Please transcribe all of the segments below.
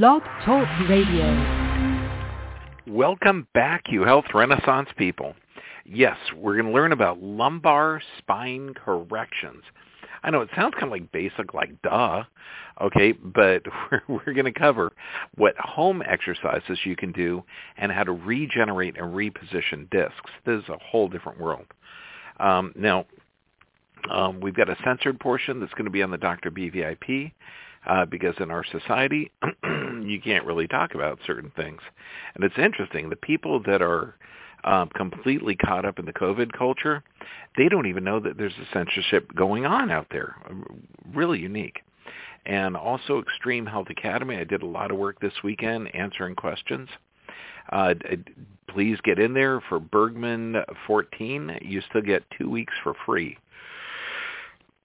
Blog Talk Radio. Welcome back, you health renaissance people. Yes, we're going to learn about lumbar spine corrections. I know it sounds kind of like basic, like duh, okay, but we're, we're going to cover what home exercises you can do and how to regenerate and reposition discs. This is a whole different world. Um, now, um, we've got a censored portion that's going to be on the Dr. BVIP uh, because in our society, you can't really talk about certain things. And it's interesting, the people that are um, completely caught up in the COVID culture, they don't even know that there's a censorship going on out there. Really unique. And also Extreme Health Academy, I did a lot of work this weekend answering questions. Uh, please get in there for Bergman 14. You still get two weeks for free.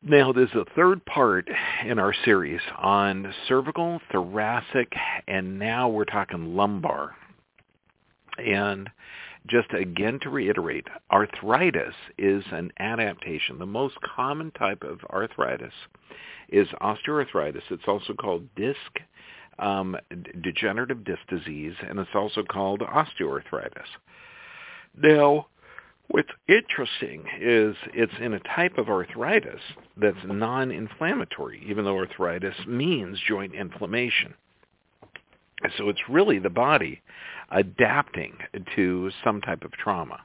Now, there's a third part in our series on cervical, thoracic, and now we're talking lumbar. And just again to reiterate, arthritis is an adaptation. The most common type of arthritis is osteoarthritis. It's also called disc um, degenerative disc disease, and it's also called osteoarthritis. Now, what's interesting is it's in a type of arthritis that's non-inflammatory, even though arthritis means joint inflammation. So it's really the body adapting to some type of trauma.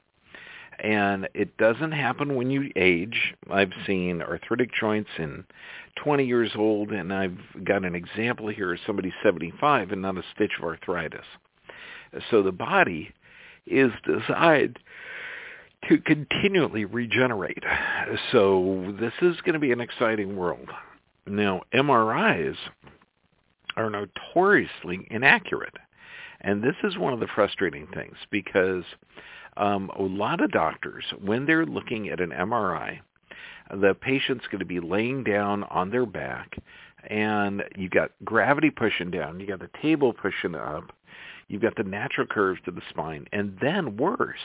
And it doesn't happen when you age. I've seen arthritic joints in 20 years old, and I've got an example here of somebody 75 and not a stitch of arthritis. So the body is designed to continually regenerate. So this is going to be an exciting world. Now, MRIs are notoriously inaccurate. And this is one of the frustrating things because um, a lot of doctors, when they're looking at an MRI, the patient's going to be laying down on their back, and you've got gravity pushing down, you've got the table pushing up, you've got the natural curves to the spine, and then worse,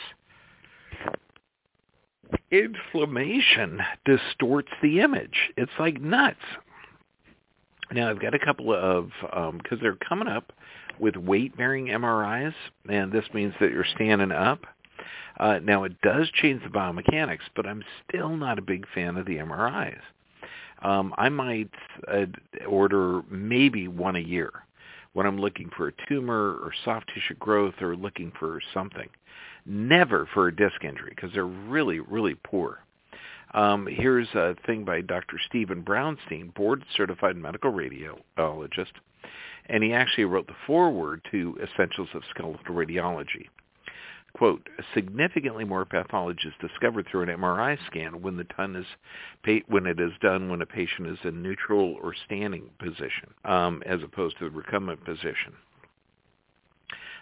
inflammation distorts the image. It's like nuts. Now I've got a couple of because um, they're coming up with weight-bearing MRIs, and this means that you're standing up. Uh, now it does change the biomechanics, but I'm still not a big fan of the MRIs. Um, I might uh, order maybe one a year when I'm looking for a tumor or soft tissue growth or looking for something. Never for a disc injury because they're really, really poor. Um, here's a thing by Dr. Stephen Brownstein, board-certified medical radiologist, and he actually wrote the foreword to Essentials of Skeletal Radiology. Quote, significantly more pathology is discovered through an MRI scan when the ton is when it is done when a patient is in neutral or standing position, um, as opposed to the recumbent position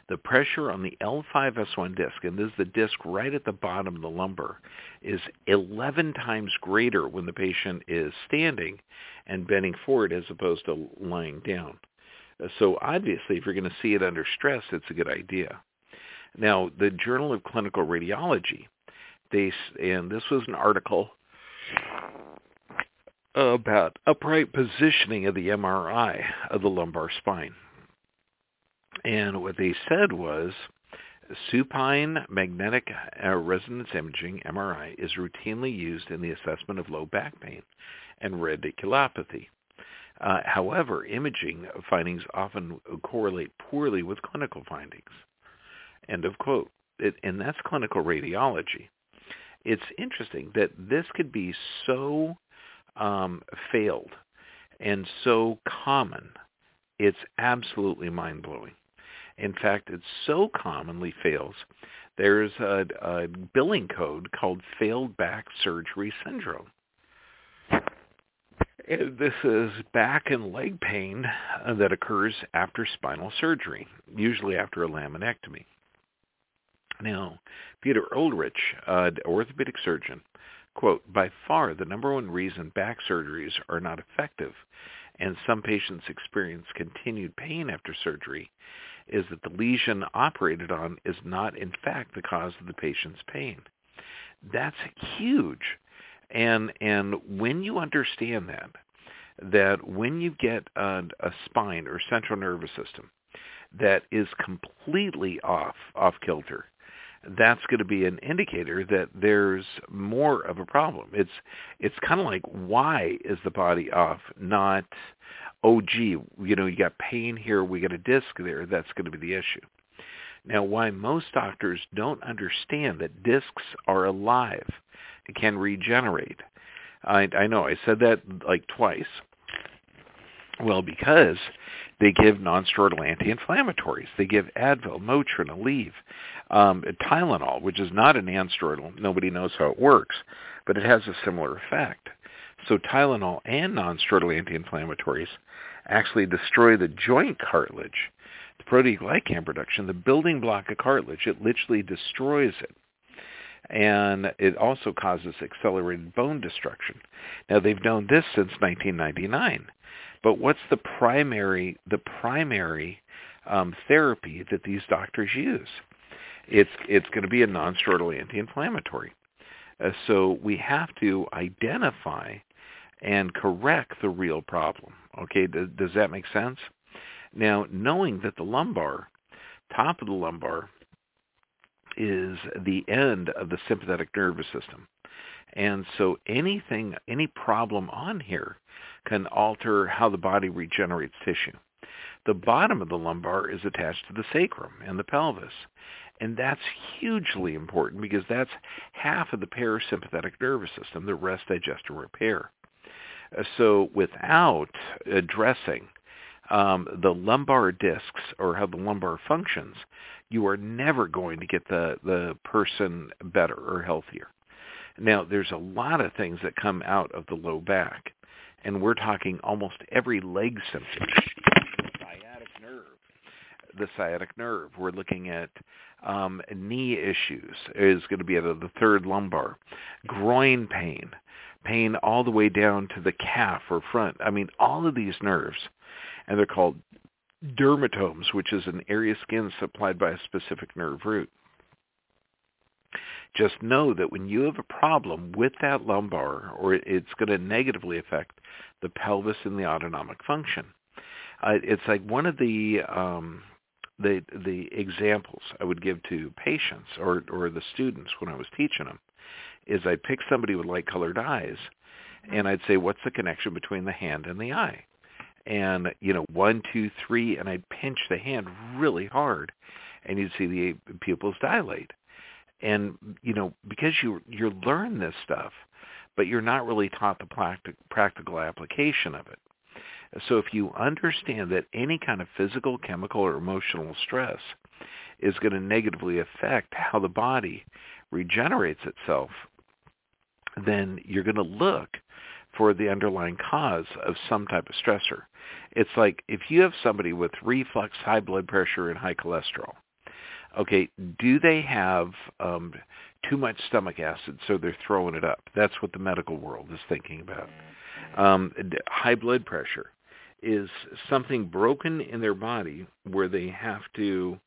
the pressure on the L5S1 disc, and this is the disc right at the bottom of the lumbar, is 11 times greater when the patient is standing and bending forward as opposed to lying down. So obviously, if you're going to see it under stress, it's a good idea. Now, the Journal of Clinical Radiology, they and this was an article about upright positioning of the MRI of the lumbar spine. And what they said was supine magnetic uh, resonance imaging, MRI, is routinely used in the assessment of low back pain and radiculopathy. Uh, however, imaging findings often correlate poorly with clinical findings. End of quote. It, and that's clinical radiology. It's interesting that this could be so um, failed and so common. It's absolutely mind-blowing. In fact, it so commonly fails, there's a, a billing code called failed back surgery syndrome. Uh, this is back and leg pain uh, that occurs after spinal surgery, usually after a laminectomy. Now, Peter Ullrich, an orthopedic surgeon, quote, by far the number one reason back surgeries are not effective and some patients experience continued pain after surgery is that the lesion operated on is not in fact the cause of the patient's pain. That's huge. And and when you understand that, that when you get a, a spine or central nervous system that is completely off off kilter, that's going to be an indicator that there's more of a problem. It's it's kind of like why is the body off, not oh gee, you know, you got pain here, we got a disc there, that's going to be the issue. Now, why most doctors don't understand that discs are alive, it can regenerate. I, I know I said that like twice. Well, because they give nonsteroidal anti-inflammatories. They give Advil, Motrin, Aleve, um, Tylenol, which is not an nonsteroidal. Nobody knows how it works, but it has a similar effect. So Tylenol and nonsteroidal anti-inflammatories actually destroy the joint cartilage, the proteoglycan production, the building block of cartilage. It literally destroys it. And it also causes accelerated bone destruction. Now they've known this since 1999. But what's the primary the primary um, therapy that these doctors use? It's it's going to be a nonsteroidal anti-inflammatory. Uh, so we have to identify and correct the real problem. Okay, does, does that make sense? Now, knowing that the lumbar, top of the lumbar, is the end of the sympathetic nervous system. And so anything, any problem on here can alter how the body regenerates tissue. The bottom of the lumbar is attached to the sacrum and the pelvis. And that's hugely important because that's half of the parasympathetic nervous system, the rest digest and repair. So without addressing um, the lumbar discs or how the lumbar functions, you are never going to get the, the person better or healthier. Now, there's a lot of things that come out of the low back, and we're talking almost every leg symptom. The sciatic nerve. We're looking at um, knee issues is going to be at the third lumbar. Groin pain. Pain all the way down to the calf or front. I mean, all of these nerves, and they're called dermatomes, which is an area of skin supplied by a specific nerve root. Just know that when you have a problem with that lumbar, or it's going to negatively affect the pelvis and the autonomic function. Uh, it's like one of the um, the the examples I would give to patients or or the students when I was teaching them is I'd pick somebody with light colored eyes, mm-hmm. and I'd say, "What's the connection between the hand and the eye?" And you know, one, two, three, and I'd pinch the hand really hard, and you'd see the pupils dilate. And you know because you you learn this stuff but you're not really taught the practic- practical application of it. So if you understand that any kind of physical chemical or emotional stress is going to negatively affect how the body regenerates itself then you're going to look for the underlying cause of some type of stressor it's like if you have somebody with reflux high blood pressure and high cholesterol okay, do they have um, too much stomach acid so they're throwing it up? That's what the medical world is thinking about. Um, high blood pressure is something broken in their body where they have to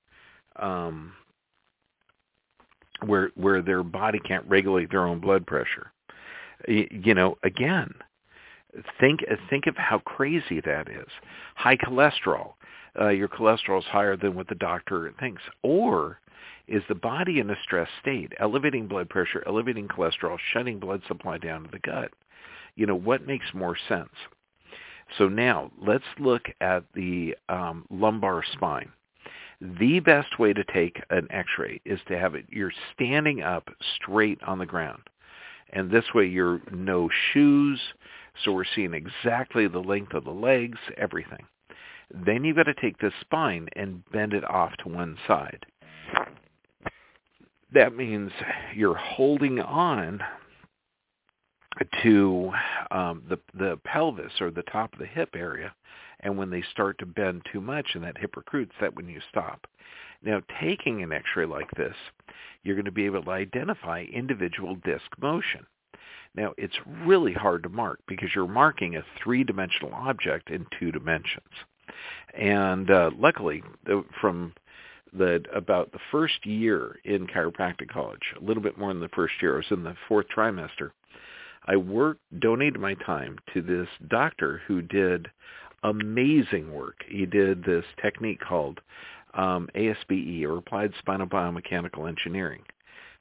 um, where where their body can't regulate their own blood pressure. You know, again, think think of how crazy that is. High cholesterol uh, your cholesterol is higher than what the doctor thinks? Or is the body in a stress state, elevating blood pressure, elevating cholesterol, shutting blood supply down to the gut? You know, what makes more sense? So now let's look at the um, lumbar spine. The best way to take an x-ray is to have it, you're standing up straight on the ground. And this way you're no shoes, so we're seeing exactly the length of the legs, everything. Then you've got to take the spine and bend it off to one side. That means you're holding on to um, the the pelvis or the top of the hip area, and when they start to bend too much and that hip recruits, that when you stop. Now, taking an X-ray like this, you're going to be able to identify individual disc motion. Now, it's really hard to mark because you're marking a three-dimensional object in two dimensions. And uh, luckily, from the about the first year in chiropractic college, a little bit more than the first year, I was in the fourth trimester. I worked, donated my time to this doctor who did amazing work. He did this technique called um, ASBE, or Applied Spinal Biomechanical Engineering,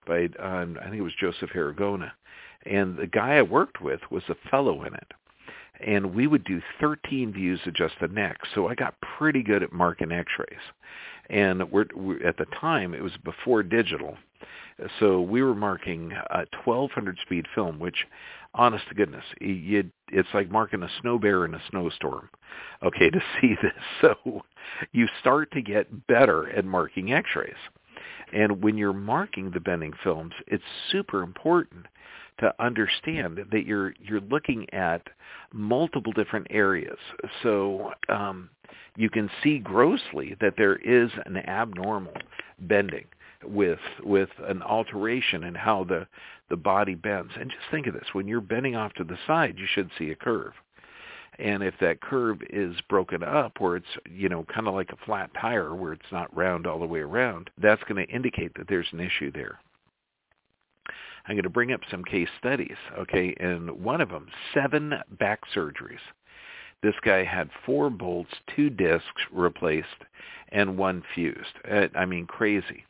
by um, I think it was Joseph Haragona, and the guy I worked with was a fellow in it. And we would do 13 views of just the neck, so I got pretty good at marking X-rays. And we're, we're at the time it was before digital, so we were marking a 1200 speed film, which, honest to goodness, you, it's like marking a snow bear in a snowstorm. Okay, to see this, so you start to get better at marking X-rays. And when you're marking the bending films, it's super important to understand that you're you're looking at multiple different areas. So um, you can see grossly that there is an abnormal bending with with an alteration in how the the body bends. And just think of this: when you're bending off to the side, you should see a curve. And if that curve is broken up where it's, you know, kind of like a flat tire where it's not round all the way around, that's going to indicate that there's an issue there. I'm going to bring up some case studies, okay? And one of them, seven back surgeries. This guy had four bolts, two discs replaced, and one fused. Uh, I mean, crazy.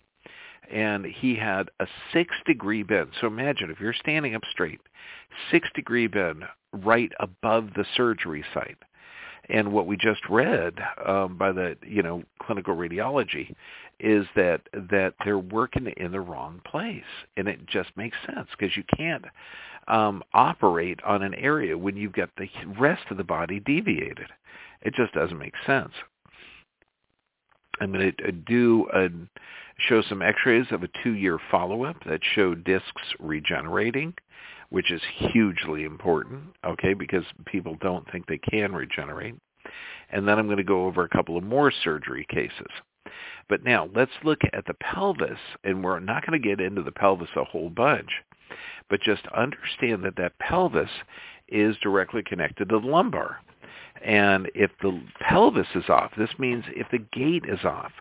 And he had a six degree bend. So imagine if you're standing up straight, six degree bend right above the surgery site. And what we just read um, by the you know clinical radiology is that that they're working in the wrong place, and it just makes sense because you can't um, operate on an area when you've got the rest of the body deviated. It just doesn't make sense. I'm going to uh, do a, show some X-rays of a two-year follow-up that show discs regenerating which is hugely important, okay, because people don't think they can regenerate. And then I'm going to go over a couple of more surgery cases. But now let's look at the pelvis, and we're not going to get into the pelvis a whole bunch, but just understand that that pelvis is directly connected to the lumbar. And if the pelvis is off, this means if the gait is off.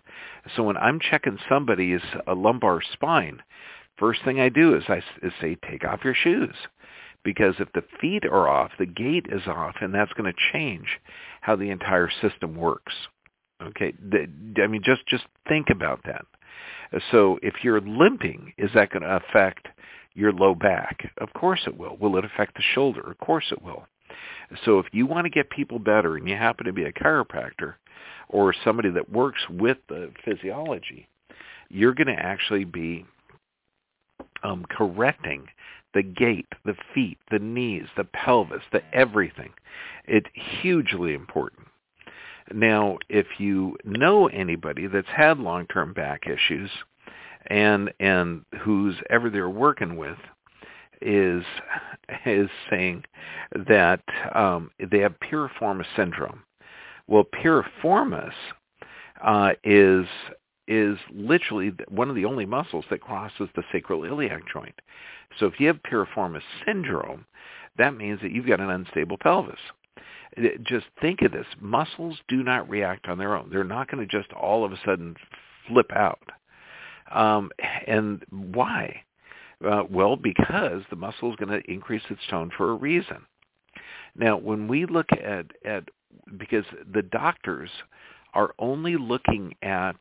So when I'm checking somebody's uh, lumbar spine, first thing I do is I is say, take off your shoes. Because if the feet are off, the gait is off, and that's going to change how the entire system works. Okay, I mean, just just think about that. So if you're limping, is that going to affect your low back? Of course it will. Will it affect the shoulder? Of course it will. So if you want to get people better and you happen to be a chiropractor or somebody that works with the physiology, you're going to actually be um, correcting the gait, the feet, the knees, the pelvis, the everything. It's hugely important. Now, if you know anybody that's had long-term back issues and and who's ever they're working with is is saying that um, they have piriformis syndrome. Well, piriformis uh, is is literally one of the only muscles that crosses the sacroiliac joint. So if you have piriformis syndrome, that means that you've got an unstable pelvis. Just think of this. Muscles do not react on their own. They're not going to just all of a sudden flip out. Um, and why? Uh, well, because the muscle is going to increase its tone for a reason. Now, when we look at, at because the doctors are only looking at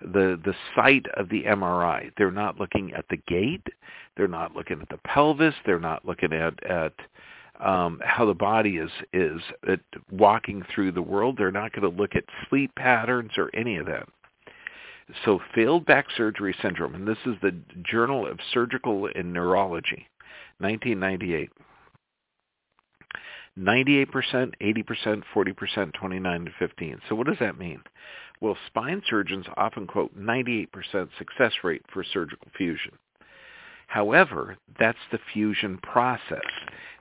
the the site of the MRI. They're not looking at the gait. They're not looking at the pelvis. They're not looking at at um, how the body is is walking through the world. They're not going to look at sleep patterns or any of that. So failed back surgery syndrome, and this is the Journal of Surgical and Neurology, 1998. 98%, 80%, 40%, 29 to 15. So what does that mean? Well, spine surgeons often quote 98% success rate for surgical fusion. However, that's the fusion process.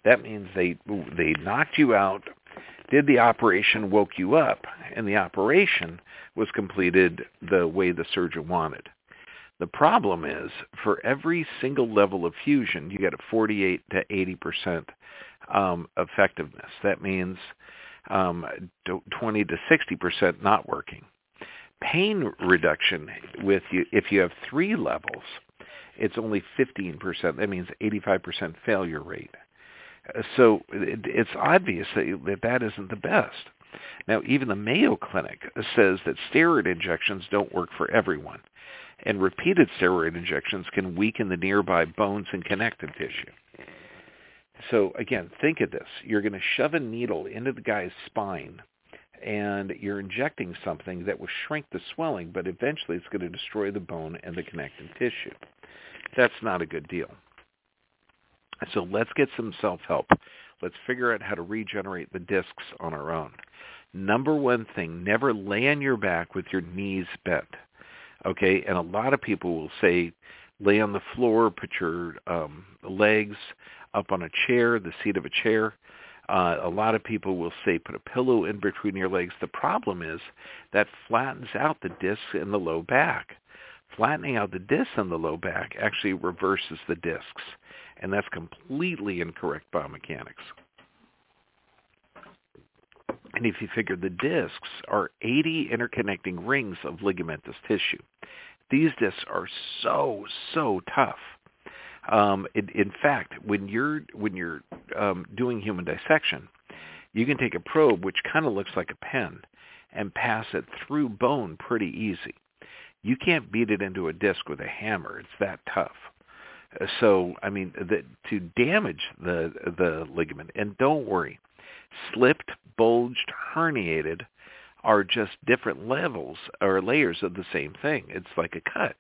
That means they they knocked you out, did the operation, woke you up, and the operation was completed the way the surgeon wanted. The problem is, for every single level of fusion, you get a 48 to 80 percent um, effectiveness. That means um, 20 to 60 percent not working pain reduction with you if you have three levels it's only 15% that means 85% failure rate So it's obvious that, that isn't the best. Now, even the Mayo Clinic says that steroid injections don't work for everyone, and repeated steroid injections can weaken the nearby bones and connective tissue. So again, think of this. You're going to shove a needle into the guy's spine and you're injecting something that will shrink the swelling, but eventually it's going to destroy the bone and the connective tissue. That's not a good deal. So let's get some self-help. Let's figure out how to regenerate the discs on our own. Number one thing, never lay on your back with your knees bent. Okay, and a lot of people will say, lay on the floor, put your um, legs up on a chair, the seat of a chair. Uh, a lot of people will say put a pillow in between your legs. The problem is that flattens out the discs in the low back. Flattening out the discs in the low back actually reverses the discs, and that's completely incorrect biomechanics. And if you figure the discs are 80 interconnecting rings of ligamentous tissue, these discs are so, so tough um, in, in fact, when you're when you're um, doing human dissection, you can take a probe which kind of looks like a pen and pass it through bone pretty easy. You can't beat it into a disc with a hammer. It's that tough. So, I mean, the, to damage the the ligament, and don't worry, slipped, bulged, herniated are just different levels or layers of the same thing. It's like a cut.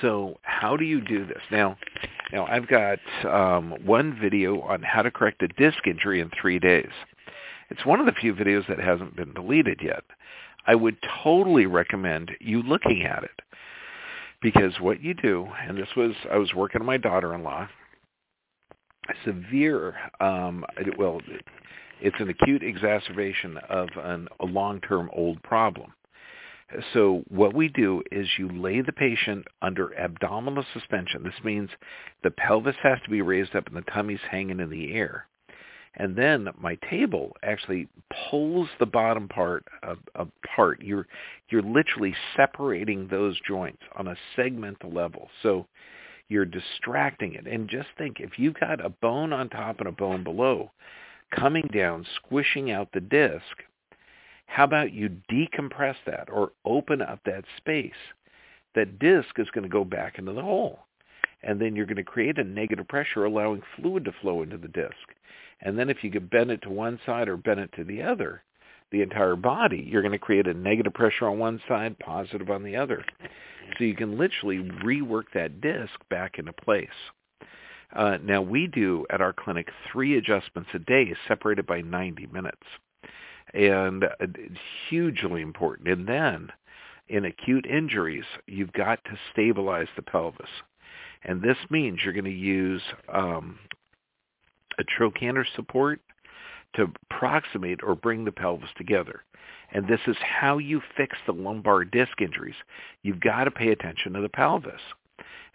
So how do you do this? Now, now I've got um, one video on how to correct a disc injury in three days. It's one of the few videos that hasn't been deleted yet. I would totally recommend you looking at it because what you do, and this was, I was working on my daughter-in-law, severe, um, well, it's an acute exacerbation of an, a long-term old problem. So what we do is you lay the patient under abdominal suspension. This means the pelvis has to be raised up and the tummy's hanging in the air. And then my table actually pulls the bottom part apart. You're you're literally separating those joints on a segmental level. So you're distracting it. And just think, if you've got a bone on top and a bone below, coming down, squishing out the disc, how about you decompress that or open up that space? That disc is going to go back into the hole. And then you're going to create a negative pressure allowing fluid to flow into the disc. And then if you could bend it to one side or bend it to the other, the entire body, you're going to create a negative pressure on one side, positive on the other. So you can literally rework that disc back into place. Uh, now we do at our clinic three adjustments a day separated by 90 minutes and it's hugely important. And then in acute injuries, you've got to stabilize the pelvis. And this means you're going to use um, a trochanter support to approximate or bring the pelvis together. And this is how you fix the lumbar disc injuries. You've got to pay attention to the pelvis.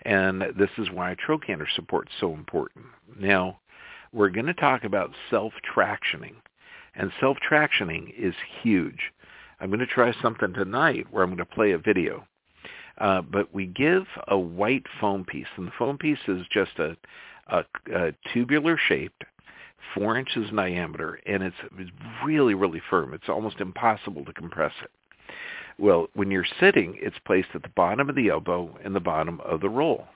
And this is why trochanter support is so important. Now, we're going to talk about self-tractioning. And self-tractioning is huge. I'm going to try something tonight where I'm going to play a video. Uh, but we give a white foam piece, and the foam piece is just a, a, tubular shaped, four inches in diameter, and it's, it's really, really firm. It's almost impossible to compress it. Well, when you're sitting, it's placed at the bottom of the elbow and the bottom of the roll.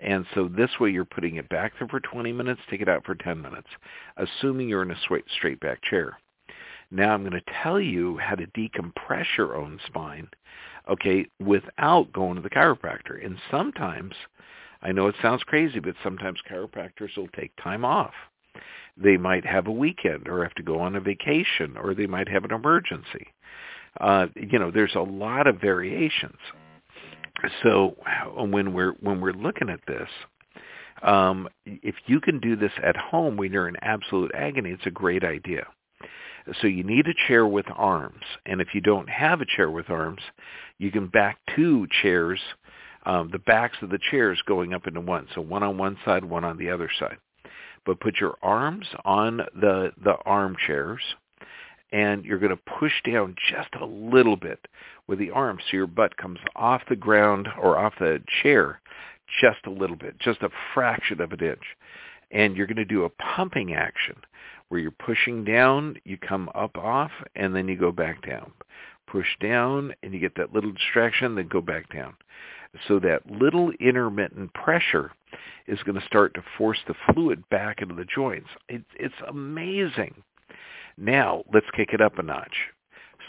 And so this way you're putting it back there for 20 minutes, take it out for 10 minutes, assuming you're in a straight back chair. Now I'm going to tell you how to decompress your own spine, okay, without going to the chiropractor. And sometimes, I know it sounds crazy, but sometimes chiropractors will take time off. They might have a weekend or have to go on a vacation or they might have an emergency. Uh, you know, there's a lot of variations so when we're when we're looking at this, um, if you can do this at home when you're in absolute agony, it's a great idea. So you need a chair with arms, and if you don't have a chair with arms, you can back two chairs, um, the backs of the chairs going up into one. So one on one side, one on the other side. But put your arms on the the armchairs, and you're going to push down just a little bit with the arms so your butt comes off the ground or off the chair just a little bit, just a fraction of an inch. And you're going to do a pumping action where you're pushing down, you come up off, and then you go back down. Push down, and you get that little distraction, then go back down. So that little intermittent pressure is going to start to force the fluid back into the joints. It, it's amazing. Now, let's kick it up a notch.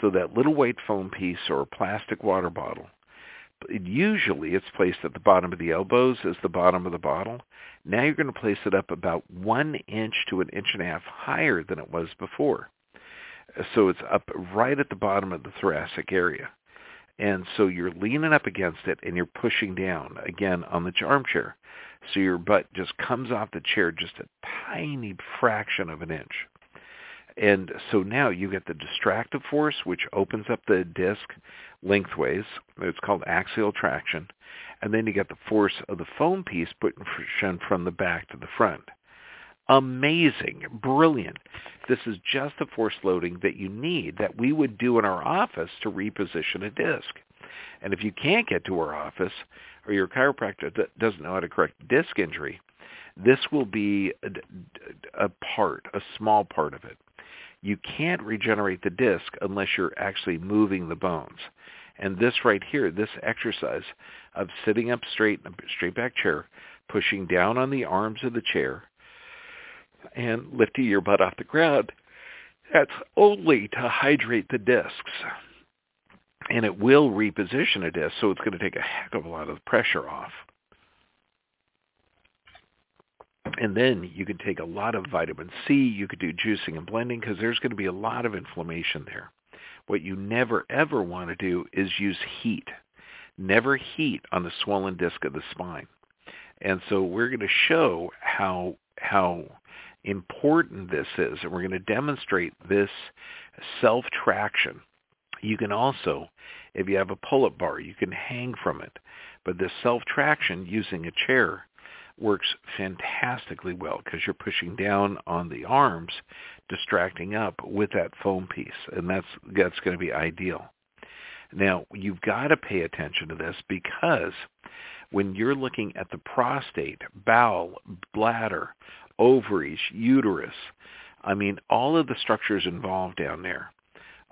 So that little white foam piece or a plastic water bottle, usually it's placed at the bottom of the elbows as the bottom of the bottle. Now you're going to place it up about one inch to an inch and a half higher than it was before. So it's up right at the bottom of the thoracic area. And so you're leaning up against it and you're pushing down again on the armchair. So your butt just comes off the chair just a tiny fraction of an inch. And so now you get the distractive force, which opens up the disc lengthways. It's called axial traction. And then you get the force of the foam piece putting from the back to the front. Amazing. Brilliant. This is just the force loading that you need that we would do in our office to reposition a disc. And if you can't get to our office or your chiropractor doesn't know how to correct disc injury, this will be a, a part, a small part of it. You can't regenerate the disc unless you're actually moving the bones. And this right here, this exercise of sitting up straight in a straight back chair, pushing down on the arms of the chair, and lifting your butt off the ground, that's only to hydrate the discs. And it will reposition a disc, so it's going to take a heck of a lot of pressure off. And then you can take a lot of vitamin C. You could do juicing and blending because there's going to be a lot of inflammation there. What you never ever want to do is use heat. Never heat on the swollen disc of the spine. And so we're going to show how how important this is, and we're going to demonstrate this self-traction. You can also, if you have a pull-up bar, you can hang from it. But this self-traction using a chair works fantastically well because you're pushing down on the arms, distracting up with that foam piece, and that's that's going to be ideal. Now, you've got to pay attention to this because when you're looking at the prostate, bowel, bladder, ovaries, uterus, I mean, all of the structures involved down there,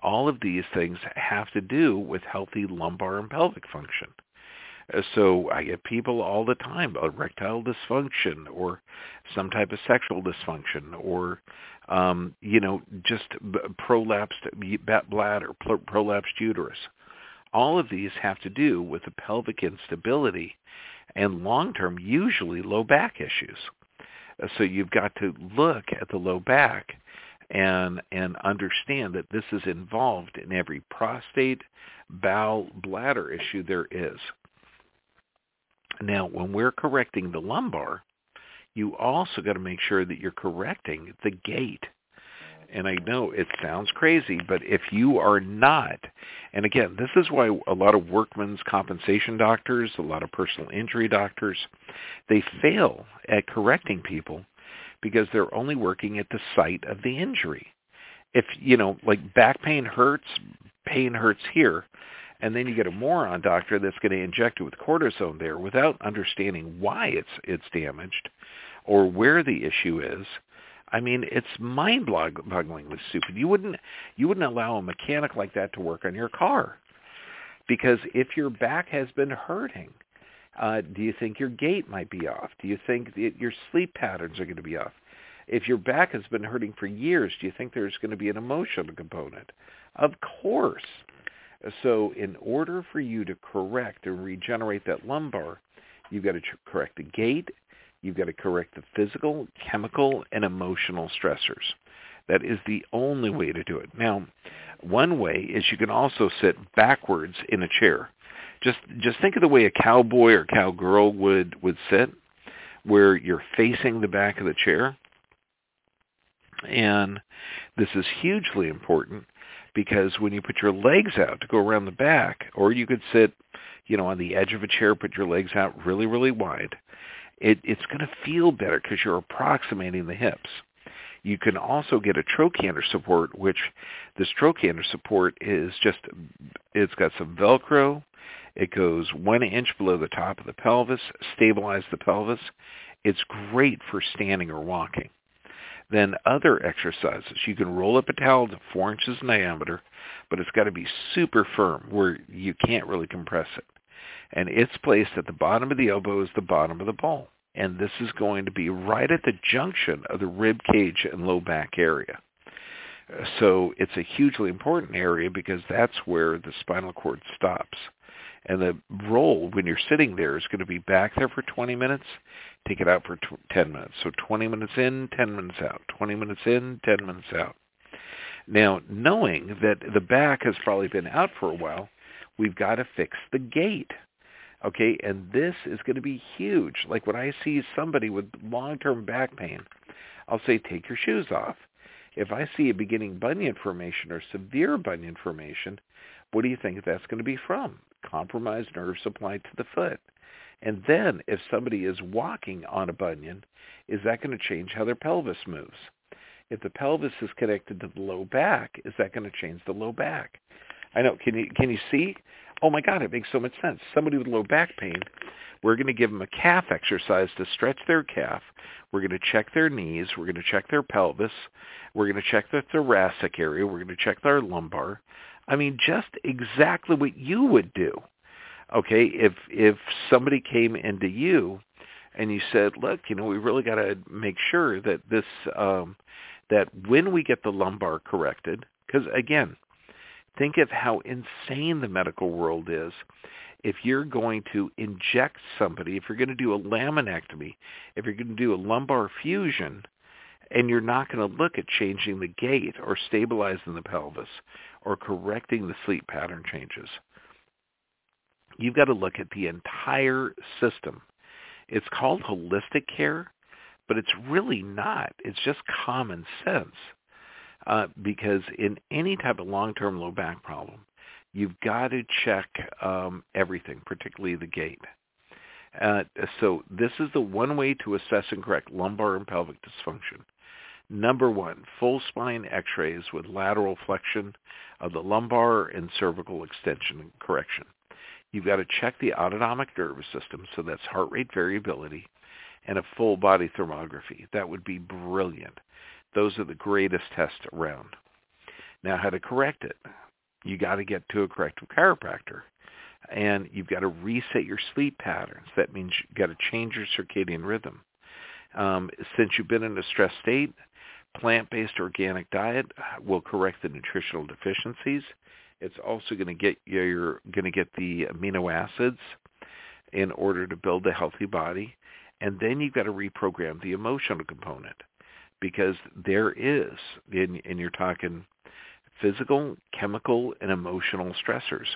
all of these things have to do with healthy lumbar and pelvic function. Uh, so I get people all the time erectile dysfunction or some type of sexual dysfunction or um, you know just prolapsed bladder, prolapsed uterus. All of these have to do with the pelvic instability and long-term, usually low back issues. Uh, so you've got to look at the low back and and understand that this is involved in every prostate, bowel, bladder issue there is. Now, when we're correcting the lumbar, you also got to make sure that you're correcting the gait. And I know it sounds crazy, but if you are not, and again, this is why a lot of workmen's compensation doctors, a lot of personal injury doctors, they fail at correcting people because they're only working at the site of the injury. If, you know, like back pain hurts, pain hurts here, and then you get a moron doctor that's going to inject it with cortisone there without understanding why it's it's damaged or where the issue is. I mean, it's mind-bogglingly stupid. You wouldn't you wouldn't allow a mechanic like that to work on your car because if your back has been hurting, uh, do you think your gait might be off? Do you think that your sleep patterns are going to be off? If your back has been hurting for years, do you think there's going to be an emotional component? Of course. So in order for you to correct and regenerate that lumbar, you've got to correct the gait, you've got to correct the physical, chemical, and emotional stressors. That is the only way to do it. Now, one way is you can also sit backwards in a chair. Just just think of the way a cowboy or cowgirl would would sit, where you're facing the back of the chair. And this is hugely important because when you put your legs out to go around the back, or you could sit, you know, on the edge of a chair, put your legs out really, really wide, it, it's going to feel better because you're approximating the hips. You can also get a trochanter support, which this trochanter support is just, it's got some Velcro. It goes one inch below the top of the pelvis, stabilize the pelvis. It's great for standing or walking. Then other exercises, you can roll up a towel to four inches in diameter, but it's got to be super firm where you can't really compress it. And it's placed at the bottom of the elbow is the bottom of the ball. And this is going to be right at the junction of the rib cage and low back area. So it's a hugely important area because that's where the spinal cord stops. And the roll, when you're sitting there, is going to be back there for 20 minutes, take it out for 10 minutes. So 20 minutes in, 10 minutes out. 20 minutes in, 10 minutes out. Now, knowing that the back has probably been out for a while, we've got to fix the gait. Okay, and this is going to be huge. Like when I see somebody with long-term back pain, I'll say, take your shoes off. If I see a beginning bunion formation or severe bunion formation, what do you think that's going to be from? Compromised nerve supply to the foot. And then if somebody is walking on a bunion, is that going to change how their pelvis moves? If the pelvis is connected to the low back, is that going to change the low back? I know. Can you can you see? Oh my God, it makes so much sense. Somebody with low back pain, we're going to give them a calf exercise to stretch their calf. We're going to check their knees. We're going to check their pelvis. We're going to check the thoracic area. We're going to check their lumbar. I mean, just exactly what you would do. Okay, if if somebody came into you and you said, "Look, you know, we really got to make sure that this um that when we get the lumbar corrected, because again, think of how insane the medical world is. If you're going to inject somebody, if you're going to do a laminectomy, if you're going to do a lumbar fusion, and you're not going to look at changing the gait or stabilizing the pelvis or correcting the sleep pattern changes. You've got to look at the entire system. It's called holistic care, but it's really not. It's just common sense. Uh, because in any type of long-term low back problem, you've got to check um, everything, particularly the gait. Uh, so this is the one way to assess and correct lumbar and pelvic dysfunction. Number one, full spine x-rays with lateral flexion of the lumbar and cervical extension and correction. You've got to check the autonomic nervous system, so that's heart rate variability, and a full body thermography. That would be brilliant. Those are the greatest tests around. Now, how to correct it? You got to get to a corrective chiropractor, and you've got to reset your sleep patterns. That means you've got to change your circadian rhythm. Um, since you've been in a stress state, plant-based organic diet will correct the nutritional deficiencies. It's also going to get you're going to get the amino acids in order to build a healthy body, and then you've got to reprogram the emotional component because there is, and, you're talking physical, chemical, and emotional stressors.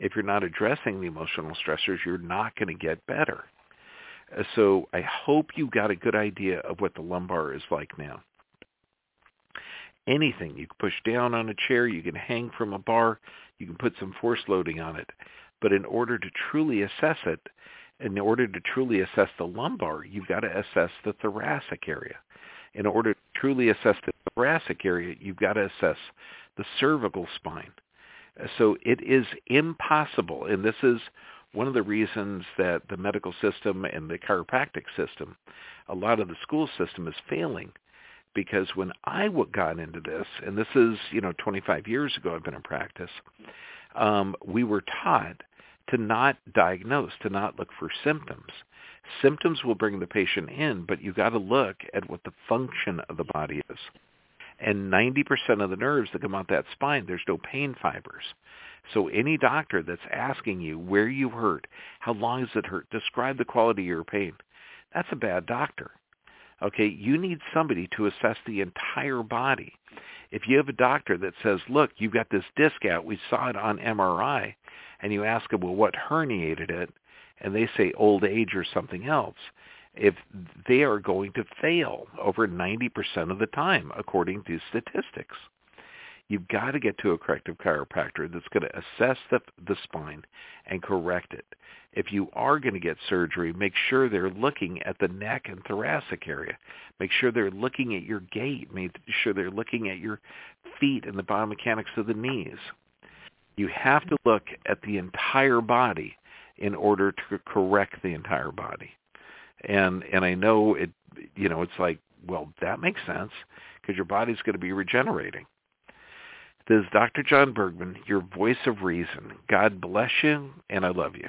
If you're not addressing the emotional stressors, you're not going to get better. Uh, so I hope you got a good idea of what the lumbar is like now anything. You can push down on a chair, you can hang from a bar, you can put some force loading on it. But in order to truly assess it, in order to truly assess the lumbar, you've got to assess the thoracic area. In order to truly assess the thoracic area, you've got to assess the cervical spine. So it is impossible, and this is one of the reasons that the medical system and the chiropractic system, a lot of the school system is failing because when I got into this, and this is, you know, 25 years ago I've been in practice, um, we were taught to not diagnose, to not look for symptoms. Symptoms will bring the patient in, but you got to look at what the function of the body is. And 90% of the nerves that come out that spine, there's no pain fibers. So any doctor that's asking you where you hurt, how long does it hurt, describe the quality of your pain, that's a bad doctor Okay, you need somebody to assess the entire body. If you have a doctor that says, look, you've got this disc out, we saw it on MRI, and you ask them, well, what herniated it? And they say old age or something else. If they are going to fail over 90% of the time, according to statistics. You've got to get to a corrective chiropractor that's going to assess the, the spine and correct it if you are going to get surgery, make sure they're looking at the neck and thoracic area. Make sure they're looking at your gait. Make sure they're looking at your feet and the biomechanics of the knees. You have to look at the entire body in order to correct the entire body. and and I know it. You know, it's like, well, that makes sense because your body's going to be regenerating. This is Dr. John Bergman, your voice of reason. God bless you, and I love you.